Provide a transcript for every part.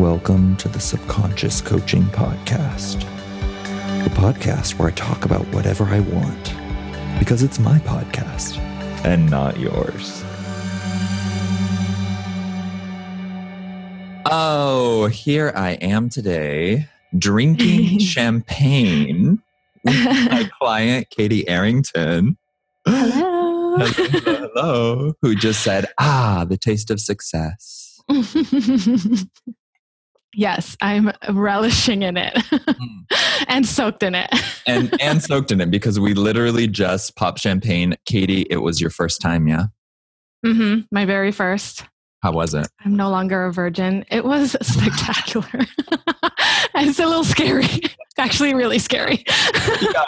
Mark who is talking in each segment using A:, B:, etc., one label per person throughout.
A: Welcome to the Subconscious Coaching Podcast, the podcast where I talk about whatever I want because it's my podcast and not yours. Oh, here I am today drinking champagne with my client, Katy Arrington.
B: Hello.
A: hello, hello, who just said, ah, the taste of success.
B: yes, I'm relishing in it and soaked in it.
A: and and soaked in it because we literally just popped champagne. Katy, it was your first time, yeah?
B: Mm-hmm. My very first.
A: How was it?
B: I'm no longer a virgin. It was spectacular. it's a little scary. Actually, really scary.
A: yeah.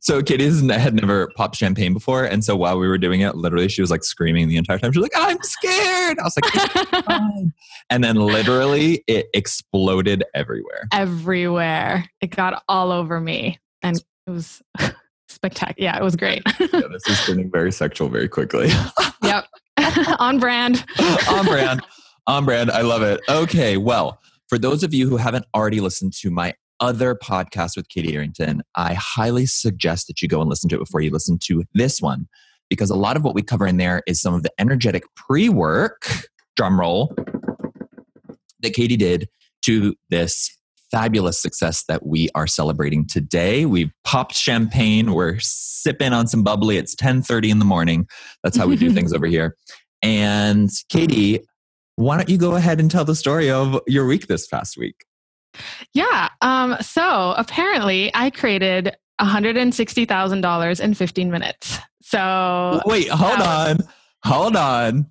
A: So Katy had never popped champagne before, and so while we were doing it, literally she was like screaming the entire time. She was like, "I'm scared." I was like, and then literally it exploded everywhere.
B: Everywhere. It got all over me, and it was spectacular. Yeah, it was great.
A: yeah, this is turning very sexual very quickly.
B: yep. On brand.
A: On brand. On brand. I love it. Okay. Well, for those of you who haven't already listened to my other podcast with Katy Arrington, I highly suggest that you go and listen to it before you listen to this one, because a lot of what we cover in there is some of the energetic pre work, drum roll, that Katy did to this fabulous success that we are celebrating today. We've popped champagne. We're sipping on some bubbly. It's 10:30 in the morning. That's how we do things over here. And Katy, why don't you go ahead and tell the story of your week this past week?
B: Yeah. Um, so apparently, I created $160,000 in 15 minutes. So
A: wait, hold on. Hold on.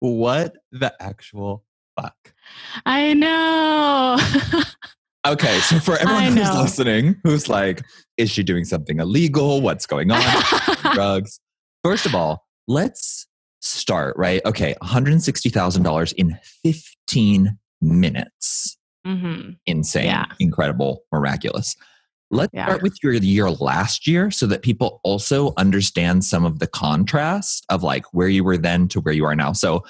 A: What the actual fuck?
B: I know.
A: okay, so for everyone who's listening, who's like, is she doing something illegal? What's going on? Drugs. First of all, let's start, right? Okay, $160,000 in 15 minutes. Mm-hmm. Insane, yeah. incredible, miraculous. Let's yeah. start with your year last year so that people also understand some of the contrast of like where you were then to where you are now. So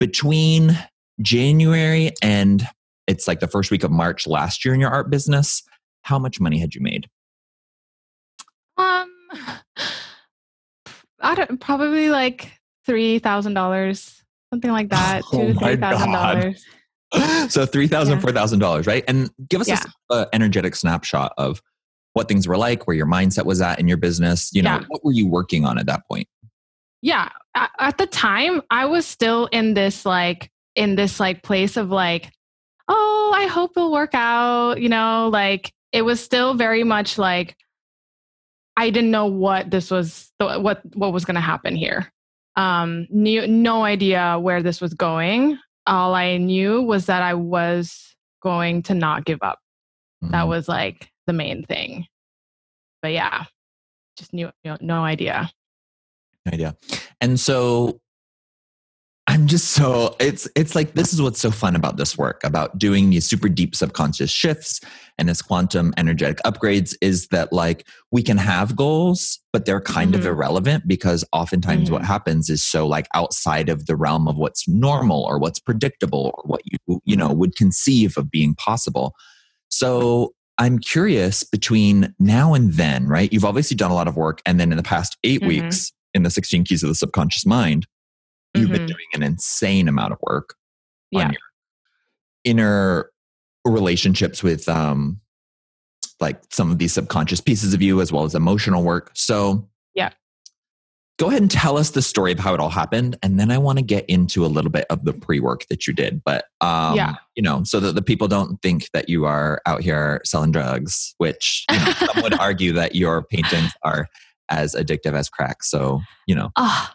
A: between January and it's like the first week of March last year in your art business, how much money had you made?
B: Um I don't probably like three thousand dollars, something like that. Oh two to three thousand dollars.
A: so three thousand, yeah. four thousand dollars, right? And give us yeah. an energetic snapshot of what things were like, where your mindset was at in your business. You know, yeah. what were you working on at that point?
B: Yeah, at the time, I was still in this like in this like place of like, oh, I hope it'll work out. You know, like it was still very much like I didn't know what this was, what what was going to happen here. Um, knew no idea where this was going all I knew was that I was going to not give up. Mm-hmm. That was like the main thing. But yeah, just knew, no idea.
A: No idea. And so I'm just so it's it's like this is what's so fun about this work about doing these super deep subconscious shifts and this quantum energetic upgrades is that like we can have goals but they're kind mm-hmm. of irrelevant because oftentimes mm-hmm. what happens is so like outside of the realm of what's normal or what's predictable or what you you know would conceive of being possible. So I'm curious between now and then, right? You've obviously done a lot of work and then in the past 8 mm-hmm. weeks in the 16 keys of the subconscious mind You've mm-hmm. been doing an insane amount of work yeah. on your inner relationships with um like some of these subconscious pieces of you as well as emotional work. So
B: yeah.
A: Go ahead and tell us the story of how it all happened. And then I want to get into a little bit of the pre-work that you did. But um, yeah. you know, so that the people don't think that you are out here selling drugs, which you know, some would argue that your paintings are as addictive as crack. So, you know.
B: Oh,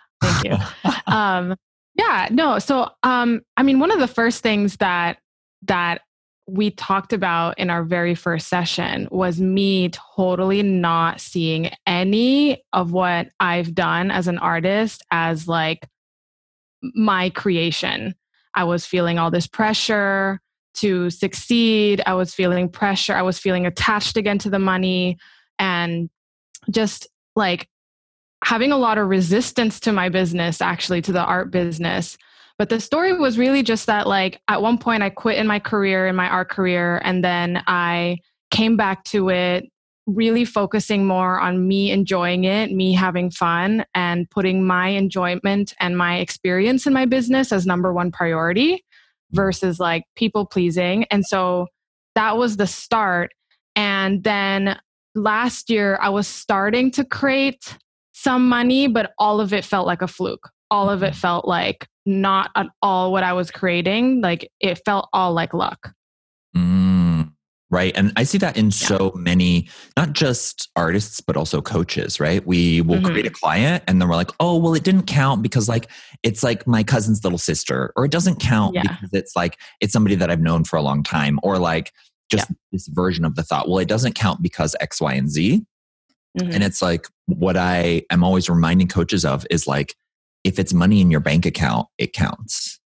B: Um, yeah, no. So, um, I mean, one of the first things that that we talked about in our very first session was me totally not seeing any of what I've done as an artist as like my creation. I was feeling all this pressure to succeed. I was feeling pressure. I was feeling attached again to the money and just like having a lot of resistance to my business, actually, to the art business. But the story was really just that, like, at one point I quit in my career, in my art career, and then I came back to it, really focusing more on me enjoying it, me having fun, and putting my enjoyment and my experience in my business as number one priority versus like people pleasing. And so that was the start. And then last year, I was starting to create some money, but all of it felt like a fluke. All of it mm-hmm. felt like not at all what I was creating. Like it felt all like luck.
A: Mm, right. And I see that in yeah. so many, not just artists, but also coaches, right? We will mm-hmm. create a client and then we're like, oh, well, it didn't count because like it's like my cousin's little sister, or it doesn't count yeah. because it's like it's somebody that I've known for a long time, or like just yeah. this version of the thought. Well, it doesn't count because X, Y, and Z. Mm-hmm. And it's like what I am always reminding coaches of is like, if it's money in your bank account, it counts.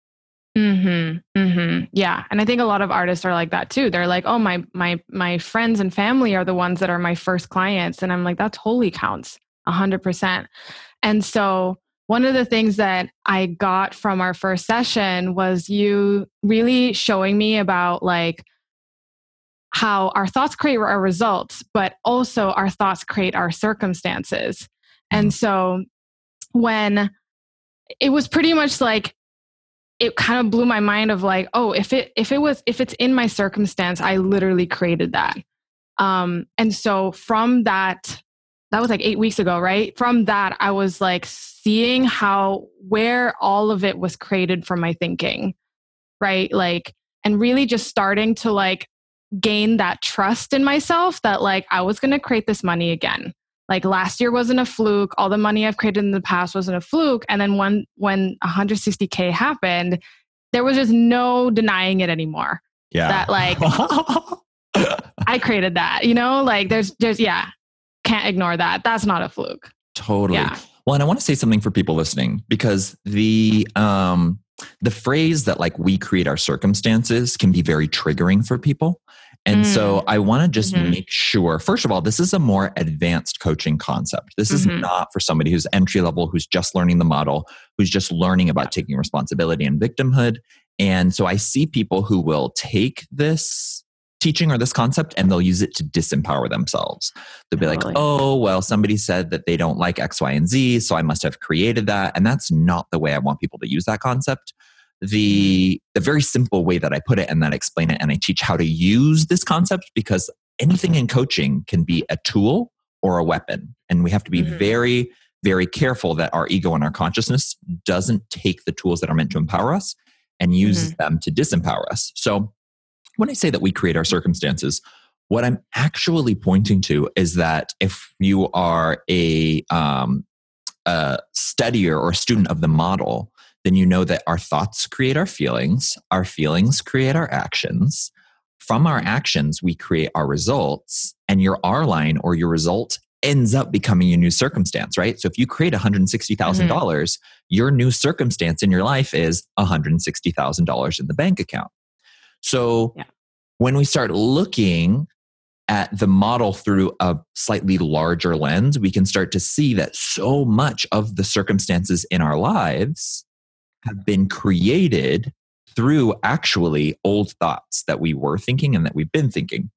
B: Mhm. Mhm. Yeah. And I think a lot of artists are like that too. They're like, "Oh, my my my friends and family are the ones that are my first clients." And I'm like, "That totally counts. a 100%." And so one of the things that I got from our first session was you really showing me about like how our thoughts create our results, but also our thoughts create our circumstances. And mm-hmm. so when it was pretty much like it kind of blew my mind of like, oh, if it if it was if it's in my circumstance, I literally created that. Um, and so from that, that was like eight weeks ago, right? From that, I was like seeing how where all of it was created from my thinking, right? Like, and really just starting to like gain that trust in myself that like I was going to create this money again. Like last year wasn't a fluke. All the money I've created in the past wasn't a fluke. And then when when 160k happened, there was just no denying it anymore.
A: Yeah.
B: That like I created that, you know? Like there's there's yeah, can't ignore that. That's not a fluke.
A: Totally. Yeah. Well, and I want to say something for people listening because the um the phrase that like we create our circumstances can be very triggering for people and mm. so I want to just mm-hmm. make sure, first of all, this is a more advanced coaching concept. This mm-hmm. is not for somebody who's entry level, who's just learning the model, who's just learning about taking responsibility and victimhood. And so I see people who will take this teaching or this concept and they'll use it to disempower themselves. They'll be totally. like, oh, well, somebody said that they don't like X, Y, and Z, so I must have created that. And that's not the way I want people to use that concept the the very simple way that I put it and that I explain it and I teach how to use this concept because anything in coaching can be a tool or a weapon and we have to be mm-hmm. very very careful that our ego and our consciousness doesn't take the tools that are meant to empower us and use mm-hmm. them to disempower us. So when I say that we create our circumstances, what I'm actually pointing to is that if you are a, um, a studier or a student of the model, then you know that our thoughts create our feelings, our feelings create our actions. From our actions, we create our results, and your R line or your result ends up becoming your new circumstance, right? So if you create $160,000, mm-hmm. your new circumstance in your life is $160,000 in the bank account. So yeah. when we start looking at the model through a slightly larger lens, we can start to see that so much of the circumstances in our lives have been created through actually old thoughts that we were thinking and that we've been thinking.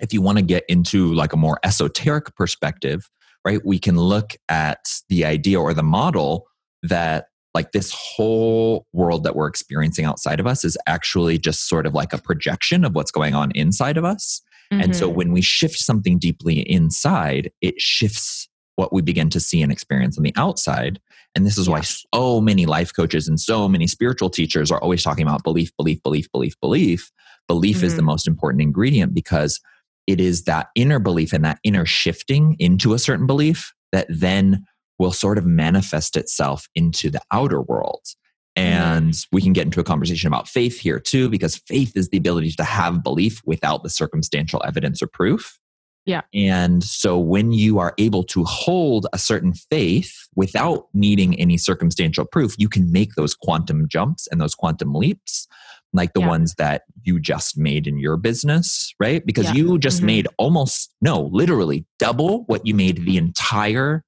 A: If you want to get into like a more esoteric perspective, right, we can look at the idea or the model that like this whole world that we're experiencing outside of us is actually just sort of like a projection of what's going on inside of us. Mm-hmm. And so mm-hmm. when we shift something deeply inside, it shifts what we begin to see and experience on the outside. And this is why so many life coaches and so many spiritual teachers are always talking about belief, belief, belief, belief, belief. Belief mm-hmm. is the mm-hmm. most important ingredient because it is that inner belief and that inner shifting into a certain belief that then will sort of manifest itself into the outer world. And mm-hmm. we can get into a conversation about faith here too, because faith is the ability to have belief without the circumstantial evidence or proof.
B: Yeah.
A: And so when you are able to hold a certain faith without needing any circumstantial proof, you can make those quantum jumps and those quantum leaps like the yeah. ones that you just made in your business, right? Because yeah. you just mm-hmm. made almost, no, literally double what you made the entire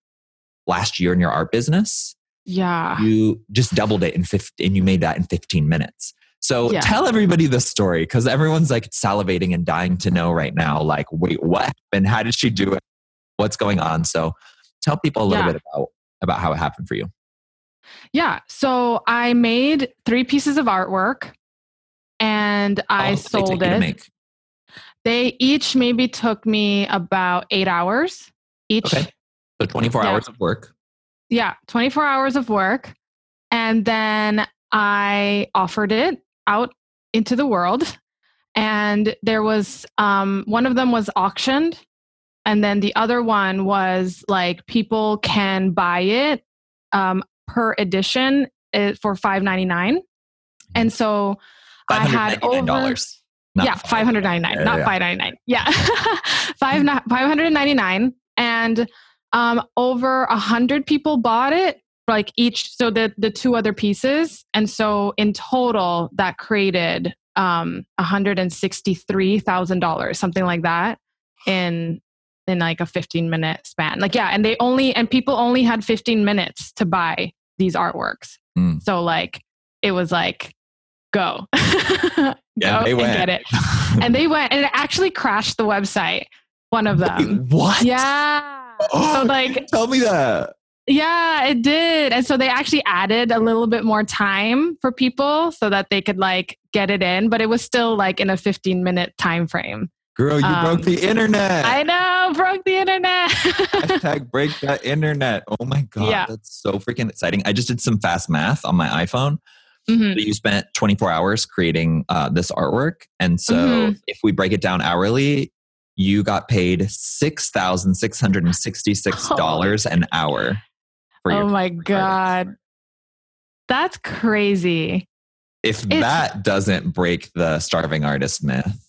A: last year in your art business.
B: Yeah.
A: You just doubled it in 15, and you made that in 15 minutes. So
B: Yeah.
A: tell everybody the story because everyone's like salivating and dying to know right now, like, wait, what happened? How did she do it? What's going on? So tell people a little
B: Yeah.
A: bit about about how it happened for you.
B: Yeah. So I made three pieces of artwork and I
A: oh, they take
B: sold
A: to
B: it.
A: make?
B: They each maybe took me about eight hours each.
A: Okay. So 24
B: Yeah.
A: hours of work.
B: Yeah. 24 hours of work. And then I offered it out into the world. And there was um, one of them was auctioned. And then the other one was like people can buy it um, per edition uh, for five ninety nine. And so I had over
A: $599. Not
B: yeah, five hundred ninety nine,
A: Yeah,
B: not
A: yeah.
B: five ninety nine. Yeah, five five hundred ninety nine, and um, over a hundred people bought it, like each. So the the two other pieces, and so in total, that created um one hundred and sixty three thousand dollars, something like that, in in like a fifteen minute span. Like yeah, and they only and people only had fifteen minutes to buy these artworks.
A: Mm.
B: So like it was like go.
A: Yeah,
B: Go
A: they
B: and
A: went.
B: get it. And they went and it actually crashed the website. One of
A: Wait,
B: them.
A: what?
B: Yeah.
A: Oh,
B: So like
A: tell me that.
B: Yeah, it did. And so they actually added a little bit more time for people so that they could like get it in, but it was still like in a 15 minute time frame.
A: Girl, you
B: Um,
A: broke the internet.
B: I know, broke the internet.
A: Hashtag break that internet. Oh my God.
B: Yeah.
A: That's so freaking exciting. I just did some fast math on my iPhone.
B: Mhm.
A: You spent 24 hours creating uh, this artwork. And so
B: Mhm.
A: if we break it down hourly, you got paid $6,666 an hour
B: Oh my. God. That's crazy.
A: If
B: It's-
A: that doesn't break the starving artist myth.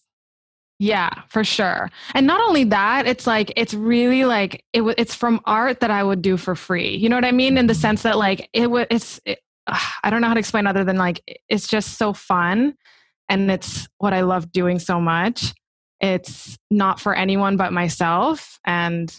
B: Yeah, for sure. And not only that, it's like it's really like it. w- It's from art that I would do for free. You know what I mean? In the mm-hmm. sense that like it would. It's. It, ugh, I don't know how to explain other than like it's just so fun, and it's what I love doing so much. It's not for anyone but myself, and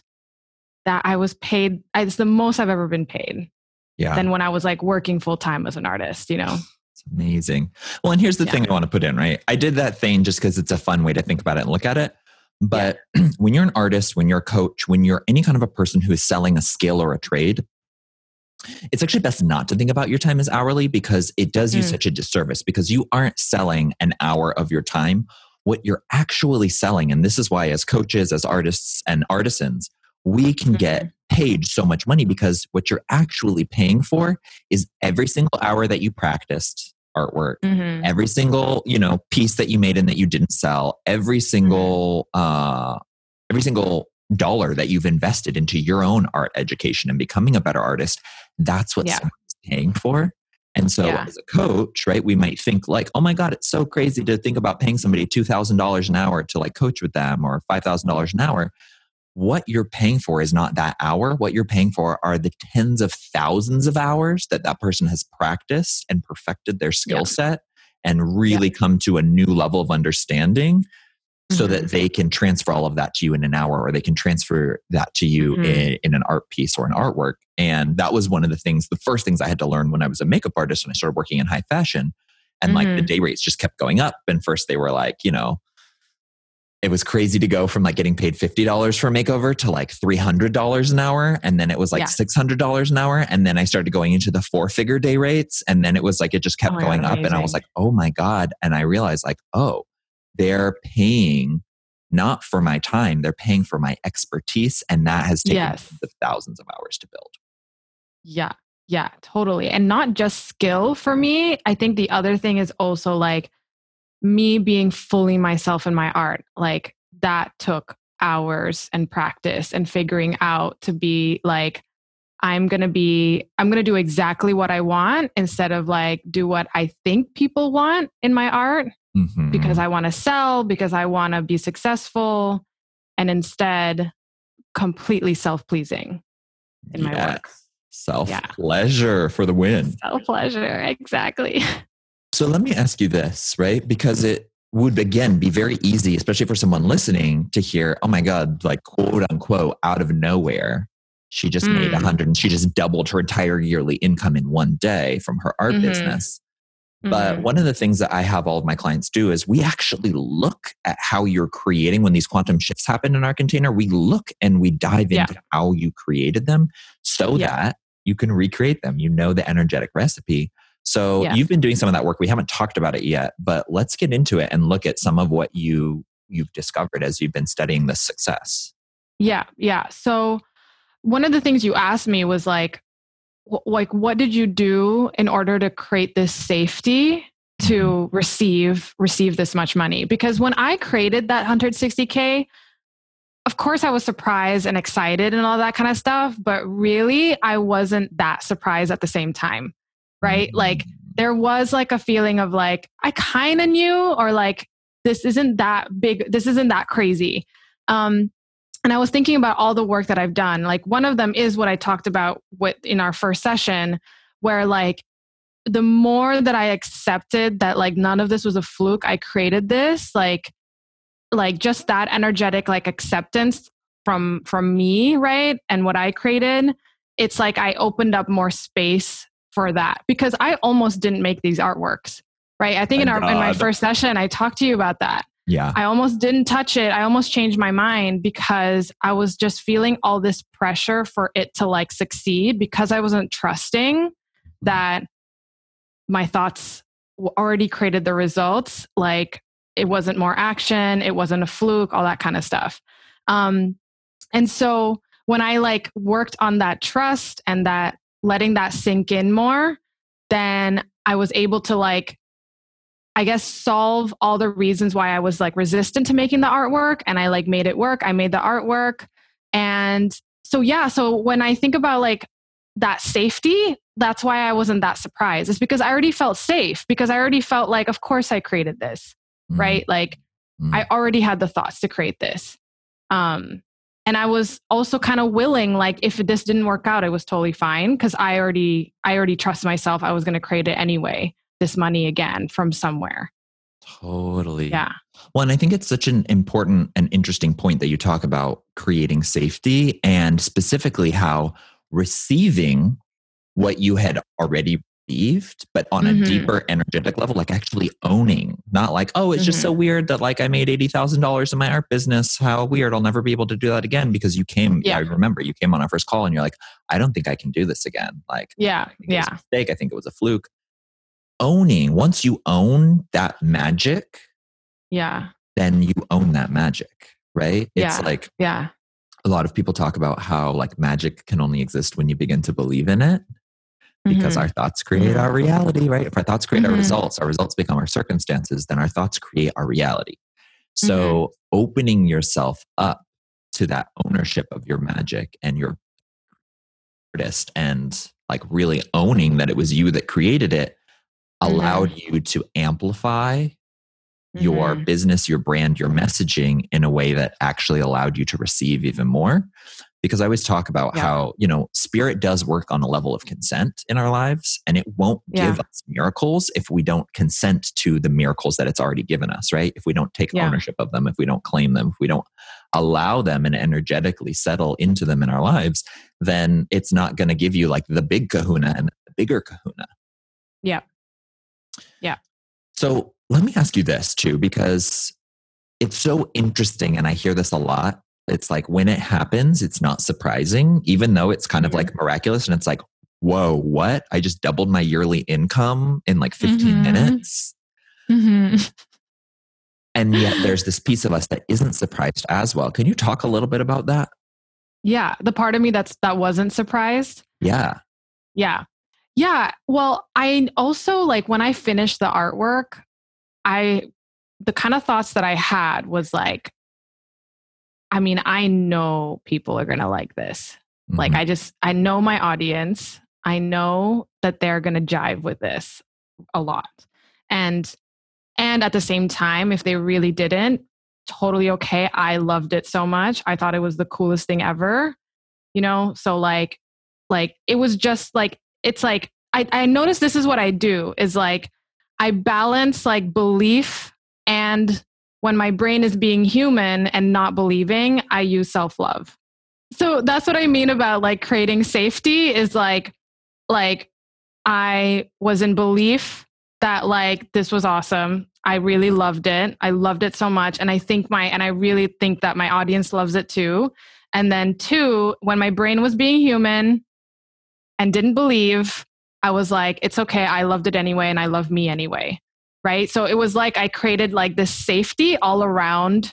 B: that I was paid. It's the most I've ever been paid
A: Yeah.
B: than when I was like working full time as an artist. You know?
A: It's amazing. Well, and here's the
B: Yeah.
A: thing I want to put in, right? I did that thing just because it's a fun way to think about it and look at it. But when you're an artist, when you're a coach, when you're any kind of a person who is selling a skill or a trade, it's actually best not to think about your time as hourly because it does you
B: Mm.
A: such a disservice because you aren't selling an hour of your time. What you're actually selling, and this is why, as coaches, as artists, and artisans, we can get paid so much money because what you're actually paying for is every single hour that you practiced artwork
B: Mhm.
A: every single you know piece that you made and that you didn't sell every single uh every single dollar that you've invested into your own art education and becoming a better artist that's what
B: Yeah.
A: someone's paying for and so
B: Yeah.
A: as a coach right we might think like oh my god it's so crazy to think about paying somebody $2000 an hour to like coach with them or $5000 an hour what you're paying for is not that hour. What you're paying for are the tens of thousands of hours that that person has practiced and perfected their skill
B: Yeah.
A: set and really come to a new level of understanding so
B: Mhm.
A: that they can transfer all of that to you in an hour or they can transfer that to you
B: Mhm.
A: in, in an art piece or an artwork. And that was one of the things, the first things I had to learn when I was a makeup artist and I started working in high fashion. And like the
B: Mhm.
A: day rates just kept going up. And first they were like, you know, it was crazy to go from like getting paid $50 for a makeover to like $300 an hour. And then it was like
B: Yeah.
A: $600 an hour. And then I started going into the four figure day rates. And then it was like, it just kept
B: Oh
A: going
B: God,
A: up. And I was like, oh my God. And I realized like, oh, they're paying not for my time, they're paying for my expertise. And that has taken
B: Yes.
A: the thousands of hours to build.
B: Yeah. Yeah, totally. And not just skill for me. I think the other thing is also like me being fully myself in my art. Like that took hours and practice and figuring out to be like, I'm going to be, I'm going to do exactly what I want instead of like do what I think people want in my art
A: Mhm.
B: because I want to sell, because I want to be successful, and instead completely self pleasing in my work.
A: Self pleasure for the win.
B: Self pleasure, exactly.
A: So let me ask you this, right? Because it would again be very easy, especially for someone listening, to hear, oh my God, like quote unquote, out of nowhere. She just mm. made a hundred and she just doubled her entire yearly income in one day from her art mm-hmm. business. But mm-hmm. one of the things that I have all of my clients do is we actually look at how you're creating when these quantum shifts happen in our container. We look and we dive into yeah. how you created them so yeah. that you can recreate them. You know the energetic recipe. So yes. you've been doing some of that work. We haven't talked about it yet, but let's get into it and look at some of what you you've discovered as you've been studying this success.
B: Yeah, yeah. So one of the things you asked me was like like what did you do in order to create this safety to mm-hmm. receive receive this much money because when i created that 160k of course i was surprised and excited and all that kind of stuff but really i wasn't that surprised at the same time right? Like there was like a feeling of like i kind of knew or like this isn't that big this isn't that crazy. Um and i was thinking about all the work that i've done. Like one of them is what i talked about with in our first session where like the more that i accepted that like none of this was a fluke i created this like like just that energetic like acceptance from from me right and what i created it's like i opened up more space for that because i almost didn't make these artworks right i think in our in my first session i talked to you about that
A: yeah.
B: I almost didn't touch it. I almost changed my mind because I was just feeling all this pressure for it to like succeed because I wasn't trusting that my thoughts already created the results. Like it wasn't more action, it wasn't a fluke, all that kind of stuff. Um, and so when I like worked on that trust and that letting that sink in more, then I was able to like I guess solve all the reasons why I was like resistant to making the artwork and I like made it work. I made the artwork. And so yeah, so when I think about like that safety, that's why I wasn't that surprised. It's because I already felt safe because I already felt like of course I created this, mm. right? Like mm. I already had the thoughts to create this. Um and I was also kind of willing like if this didn't work out, it was totally fine because I already I already trust myself I was going to create it anyway this money again from somewhere.
A: Totally.
B: Yeah.
A: Well, and I think it's such an important and interesting point that you talk about creating safety and specifically how receiving what you had already received, but on mm-hmm. a deeper energetic level, like actually owning, not like, oh, it's mm-hmm. just so mm-hmm. weird that like I made $80,000 in my art business. How weird. I'll never be able to do that again because you came, yeah. I remember you came on our first call and you're like, I don't think I can do this again. Like,
B: yeah, yeah.
A: mistake. I think it was a fluke owning, once you own that magic,
B: yeah,
A: then you own that magic, right?
B: It's
A: yeah. like,
B: yeah.
A: A lot of people talk about how like magic can only exist when you begin to believe in it because mm-hmm. our thoughts create our reality, right? If our thoughts create mm-hmm. our results, our results become our circumstances, then our thoughts create our reality. So mm-hmm. opening yourself up to that ownership of your magic and your artist and like really owning that it was you that created it allowed mm-hmm. you to amplify your mm-hmm. business, your brand, your messaging in a way that actually allowed you to receive even more. Because I always talk about yeah. how, you know, spirit does work on a level of consent in our lives, and it won't yeah. give us miracles if we don't consent to the miracles that it's already given us, right? If we don't take yeah. ownership of them, if we don't claim them, if we don't allow them and energetically settle into them in our lives, then it's not going to give you like the big kahuna and the bigger kahuna.
B: Yeah. Yeah.
A: So let me ask you this too, because it's so interesting. And I hear this a lot. It's like when it happens, it's not surprising, even though it's kind of like miraculous. And it's like, whoa, what? I just doubled my yearly income in like 15 mm-hmm. minutes. Mm-hmm. And yet there's this piece of us that isn't surprised as well. Can you talk a little bit about that?
B: Yeah. The part of me that's that wasn't surprised.
A: Yeah.
B: Yeah. Yeah. Well, I also like when I finished the artwork, I, the kind of thoughts that I had was like, I mean, I know people are going to like this. Mm-hmm. Like, I just, I know my audience. I know that they're going to jive with this a lot. And, and at the same time, if they really didn't, totally okay. I loved it so much. I thought it was the coolest thing ever, you know? So, like, like it was just like it's like I, I notice this is what I do is like I balance like belief and when my brain is being human and not believing, I use self love. so that's what I mean about like creating safety is like like I was in belief that like this was awesome. I really loved it. I loved it so much and I think my and I really think that my audience loves it too. And then two, when my brain was being human and didn't believe, I was like it's okay. I loved it anyway and I love me anyway. Right? So it was like I created like this safety all around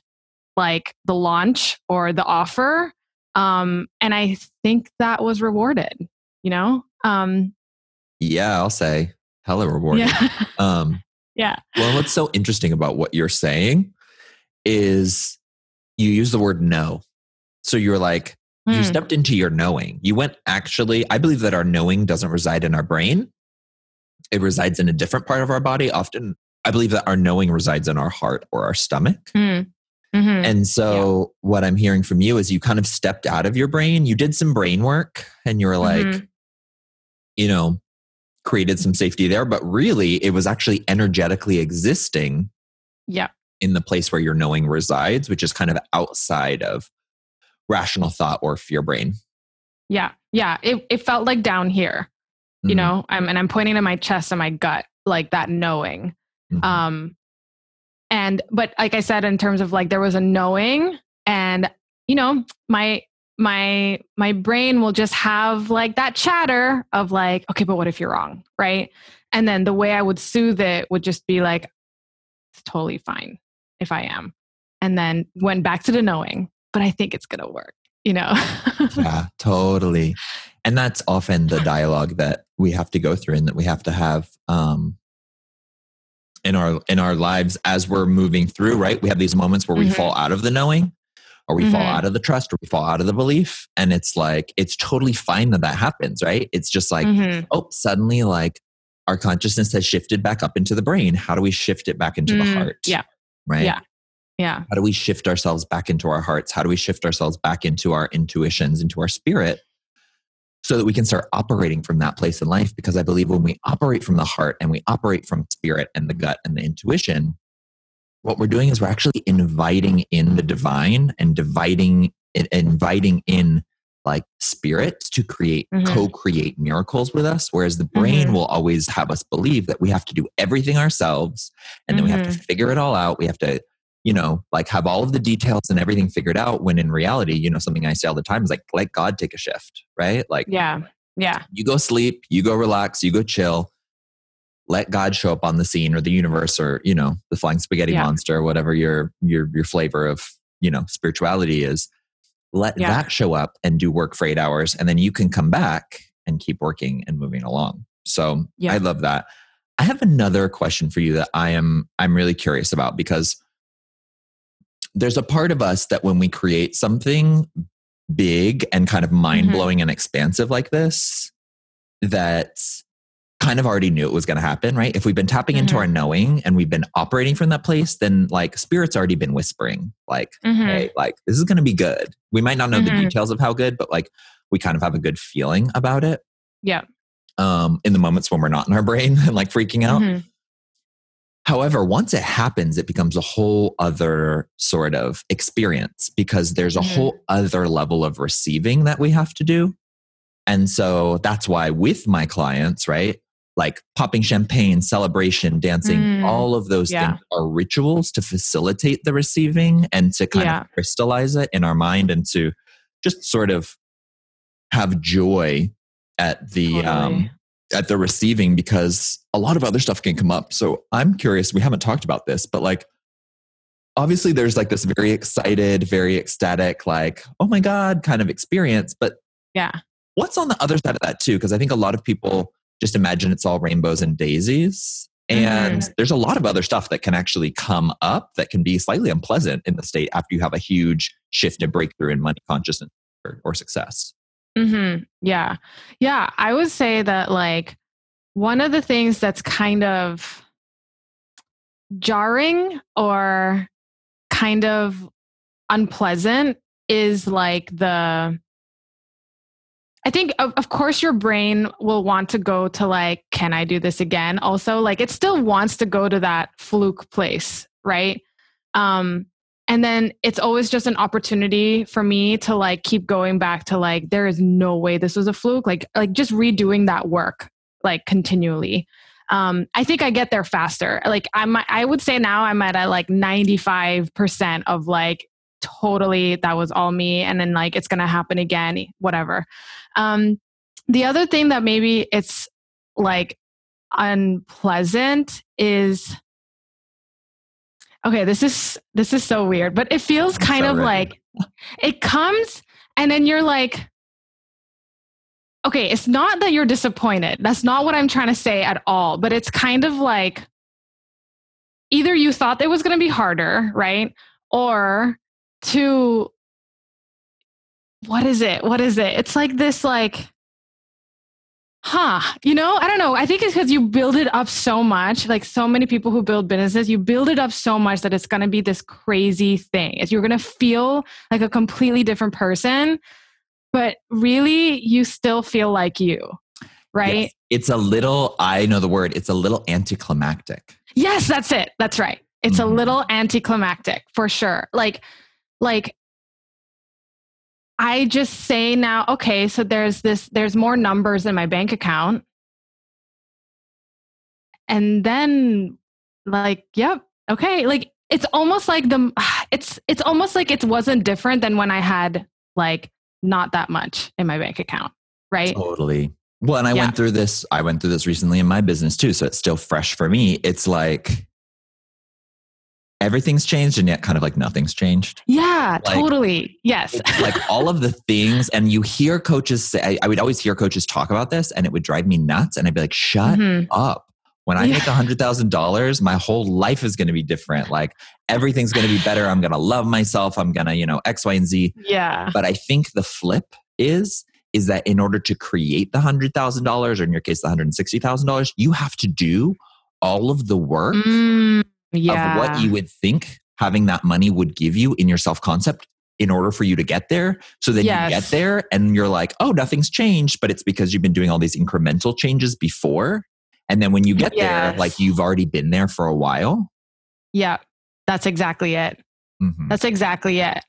B: like the launch or the offer um, and I think that was rewarded, you know? Um,
A: yeah, I'll say hella rewarding.
B: yeah.
A: Um,
B: yeah.
A: well, what's so interesting about what you're saying is you use the word no. So you're like, you
B: Mm.
A: stepped into your knowing. You went actually, I believe that our knowing doesn't reside in our brain, it resides in a different part of our body. Often, I believe that our knowing resides in our heart or our stomach.
B: Mm. Mhm.
A: And so, what I'm hearing from you is you kind of stepped out of your brain. You did some brain work and you were like,
B: Mhm.
A: you know, created some safety there. But really, it was actually energetically existing
B: yeah.
A: in the place where your knowing resides, which is kind of outside of rational thought or fear brain.
B: Yeah. Yeah. It, it felt like down here, you
A: Mhm.
B: know, I'm, and I'm pointing to my chest and my gut, like that knowing.
A: Mhm.
B: Um, and, but like I said, in terms of like, there was a knowing and, you know, my, my, my brain will just have like that chatter of like, okay, but what if you're wrong? Right. And then the way I would soothe it would just be like, it's totally fine if I am. And then went back to the knowing, but I think it's going to work, you know?
A: yeah, totally. And that's often the dialogue that we have to go through and that we have to have um, in our in our lives as we're moving through. Right, we have these moments where we
B: Mhm.
A: fall out of the knowing, or we fall
B: Mhm.
A: out of the trust, or we fall out of the belief, and it's like it's totally fine that that happens. Right? It's just like
B: Mhm.
A: oh, suddenly like our consciousness has shifted back up into the brain. How do we shift it back into the
B: Mm,
A: heart?
B: yeah.
A: Right.
B: Yeah. Yeah.
A: How do we shift ourselves back into our hearts? How do we shift ourselves back into our intuitions, into our spirit, so that we can start operating from that place in life? Because I believe when we operate from the heart and we operate from spirit and the gut and the intuition, what we're doing is we're actually inviting in the divine and dividing, in- inviting in like spirits to create,
B: Mhm.
A: co-create miracles with us. Whereas the brain
B: Mhm.
A: will always have us believe that we have to do everything ourselves and then we have to
B: Mhm.
A: figure it all out. We have to you know, like have all of the details and everything figured out when in reality, you know, something I say all the time is like, let God take a shift, right? Like,
B: Yeah. Yeah.
A: you go sleep, you go relax, you go chill, let God show up on the scene or the universe or, you know, the flying spaghetti
B: Yeah.
A: monster, whatever your, your, your flavor of, you know, spirituality is. Let
B: Yeah.
A: that show up and do work for eight hours. And then you can come back and keep working and moving along. So
B: Yeah.
A: I love that. I have another question for you that I am, I'm really curious about because there's a part of us that when we create something big and kind of mind blowing and expansive like this, that kind of already knew it was going to happen, right? If we've been tapping into
B: Mhm.
A: our knowing and we've been operating from that place, then like spirit's already been whispering, like,
B: Mhm.
A: hey, like this is going to be good. We might not know the
B: Mhm.
A: details of how good, but like we kind of have a good feeling about it.
B: Yeah.
A: Um, in the moments when we're not in our brain and like freaking out. However, once it happens, it becomes a whole other sort of experience because there's a
B: Mhm.
A: whole other level of receiving that we have to do. And so that's why with my clients, right? Like popping champagne, celebration, dancing,
B: Mm,
A: all of those
B: yeah.
A: things are rituals to facilitate the receiving and to kind
B: Yeah.
A: of crystallize it in our mind and to just sort of have joy at the um
B: Totally.
A: At the receiving because a lot of other stuff can come up. So I'm curious, we haven't talked about this, but like obviously there's like this very excited, very ecstatic, like, oh my God kind of experience. But
B: Yeah.
A: what's on the other side of that too? Because I think a lot of people just imagine it's all rainbows and daisies. And mm-hmm. there's a lot of other stuff that can actually come up that can be slightly unpleasant in the state after you have a huge shift and breakthrough in money consciousness or, or success.
B: Hmm Yeah. Yeah. I would say that, like, one of the things that's kind of jarring or kind of unpleasant is like the. I think, of, of course, your brain will want to go to, like, can I do this again? Also, like, it still wants to go to that fluke place, right? Um, and then it's always just an opportunity for me to like keep going back to like there is no way this was a fluke like like just redoing that work like continually. Um i think i get there faster. Like i'm i would say now i'm at a like 95% of like totally that was all me and then like it's gonna happen again whatever. Um the other thing that maybe it's like unpleasant is okay this is this is so weird but it feels kind so of ready. like it comes and then you're like okay it's not that you're disappointed. That's not what i'm trying to say at all but it's kind of like either you thought it was going to be harder right? Or to what is it? What is it? It's like this like huh. You know i don't know. I think it's because you build it up so much like so many people who build businesses you build it up so much that it's going to be this crazy thing. You're going to feel like a completely different person but really you still feel like you right? Yes.
A: it's a little i know the word it's a little anticlimactic.
B: Yes that's it. That's right. It's mm-hmm. a little anticlimactic for sure. Like like I just say now, okay, so there's this, there's more numbers in my bank account. And then like, yep, okay. Like it's almost like the it's it's almost like it wasn't different than when I had like not that much in my bank account. Right.
A: Totally. Well, and I yeah. went through this, I went through this recently in my business too. So it's still fresh for me. It's like everything's changed and yet kind of like nothing's changed.
B: Yeah, like, totally. Yes.
A: like all of the things, and you hear coaches say, I, I, would always hear coaches talk about this and it would drive me nuts. And I'd be like, shut mm-hmm. up. When I yeah. make a hundred thousand dollars, my whole life is going to be different. Like everything's going to be better. I'm going to love myself. I'm going to, you know, X, Y, and
B: Z. Yeah.
A: But I think the flip is, is that in order to create the hundred thousand dollars, or in your case, the hundred and sixty thousand dollars, you have to do all of the work. Mm yeah. of what you would think having that money would give you in your self concept in order for you to get there. So then yes. you get there and you're like, oh, nothing's changed, but it's because you've been doing all these incremental changes before. And then when you get yes. there, like you've already been there for a while.
B: Yeah, that's exactly it. Mm-hmm. That's exactly it.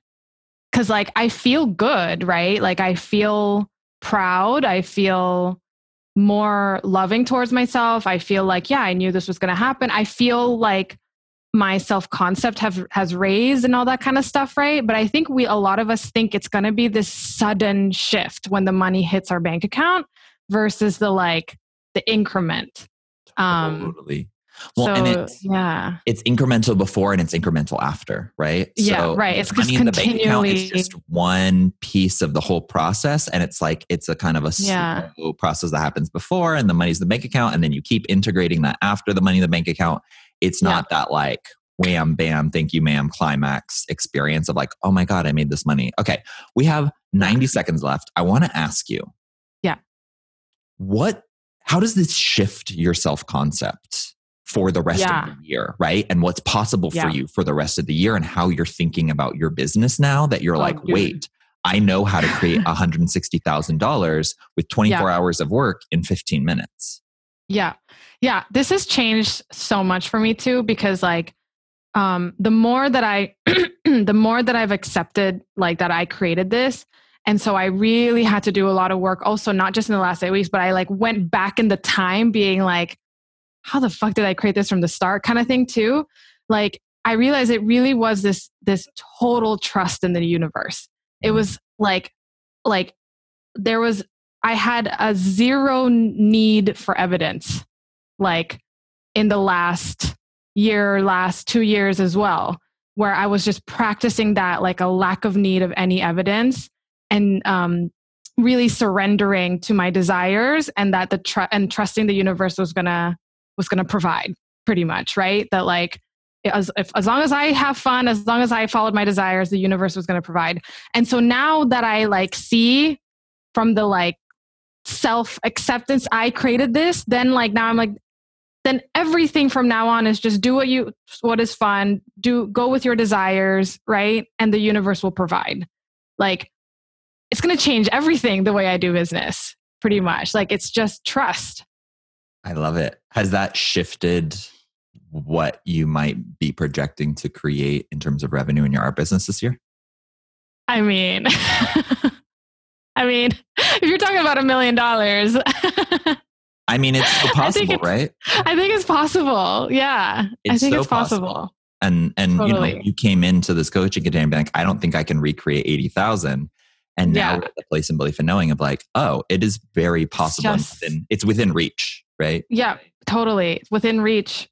B: Cause like I feel good, right? Like I feel proud. I feel more loving towards myself. I feel like, yeah, I knew this was going to happen. I feel like my self concept have has raised and all that kind of stuff right but i think we a lot of us think it's going to be this sudden shift when the money hits our bank account versus the like the increment
A: um totally well, so, and it's, yeah, it's incremental before and it's incremental after, right?
B: Yeah, so right. It's
A: money in the bank account. It's just one piece of the whole process, and it's like it's a kind of a yeah. slow process that happens before, and the money's the bank account, and then you keep integrating that after the money in the bank account, it's not yeah. that like wham, bam, thank you, ma'am, climax experience of like, oh my God, I made this money. Okay, we have 90 seconds left. I want to ask you.
B: Yeah.
A: What, how does this shift your self concept for the rest yeah. of the year, right? And what's possible for you for the rest of the year and how you're thinking about your business now that you're oh, like, dude. wait, I know how to create $160,000 with 24 yeah. hours of work in 15 minutes.
B: Yeah. Yeah. This has changed so much for me too, because like um the more that I the more that I've accepted like that I created this. And so I really had to do a lot of work also, not just in the last eight weeks, but I like went back in the time being like, how the fuck did I create this from the start kind of thing too? Like I realized it really was this this total trust in the universe. It mm-hmm. was like like there was I had a zero need for evidence, like in the last year, last two years as well, where I was just practicing that, like a lack of need of any evidence and um, really surrendering to my desires and that the tr- and trusting the universe was gonna was gonna provide pretty much right that like as if, as long as I have fun, as long as I followed my desires, the universe was going to provide. And so now that I like see from the like self acceptance i created this then like now i'm like then everything from now on is just do what you what is fun do go with your desires right? And the universe will provide. Like it's going to change everything the way i do business pretty much. Like it's just trust.
A: I love it. Has that shifted what you might be projecting to create in terms of revenue in your art business this year?
B: I mean, I mean, if you're talking about a million dollars,
A: I mean, it's possible,
B: it's,
A: right?
B: I think it's possible. Yeah,
A: It's
B: I think
A: so
B: it's possible.
A: possible. And and you know, you came into this coaching container being like, I don't think I can recreate eighty thousand. And now
B: Yeah.
A: we're at the place in belief and knowing of like, oh, it is very possible. and
B: just-
A: within, it's within reach, right?
B: Yeah, totally. It's within reach.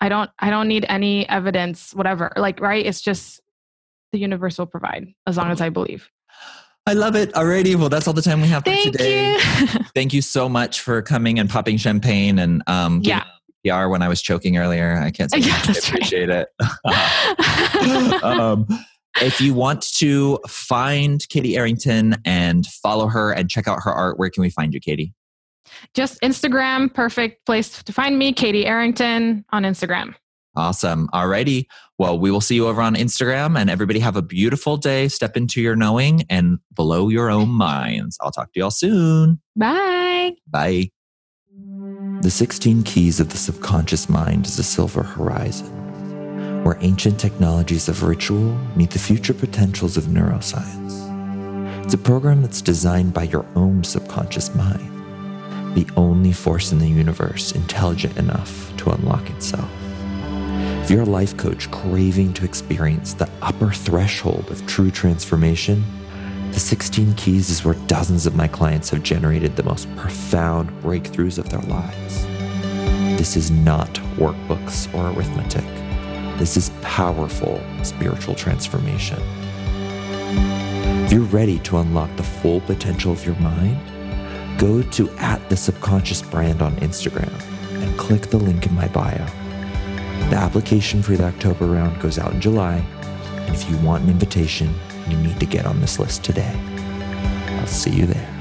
B: I don't I don't need any evidence, whatever. Like, right? It's just the universe will provide as long as I believe.
A: I love it. Alrighty. Well, that's all the time we have for
B: Thank
A: today.
B: you.
A: Thank you so much for coming and popping champagne and um
B: Yeah.
A: PR when I was choking earlier. I can't say
B: Yeah,
A: I
B: that's right.
A: appreciate it. um, if you want to find Katy Arrington and follow her and check out her art, where can we find you, Katy?
B: just Instagram, perfect place to find me, Katy Arrington on Instagram.
A: Awesome. Alrighty. Well, we will see you over on Instagram and everybody have a beautiful day. Step into your knowing and blow your own minds. I'll talk to y'all soon.
B: Bye.
A: Bye. The 16 Keys of the Subconscious Mind is a silver horizon, where ancient technologies of ritual meet the future potentials of neuroscience. It's a program that's designed by your own subconscious mind, the only force in the universe intelligent enough to unlock itself. If you're a life coach craving to experience the upper threshold of true transformation, the 16 Keys is where dozens of my clients have generated the most profound breakthroughs of their lives. This is not workbooks or arithmetic. This is powerful spiritual transformation. If you're ready to unlock the full potential of your mind, go to at the subconscious brand on Instagram and click the link in my bio. The application for the October round goes out in July, and if you want an invitation, you need to get on this list today. I'll see you there.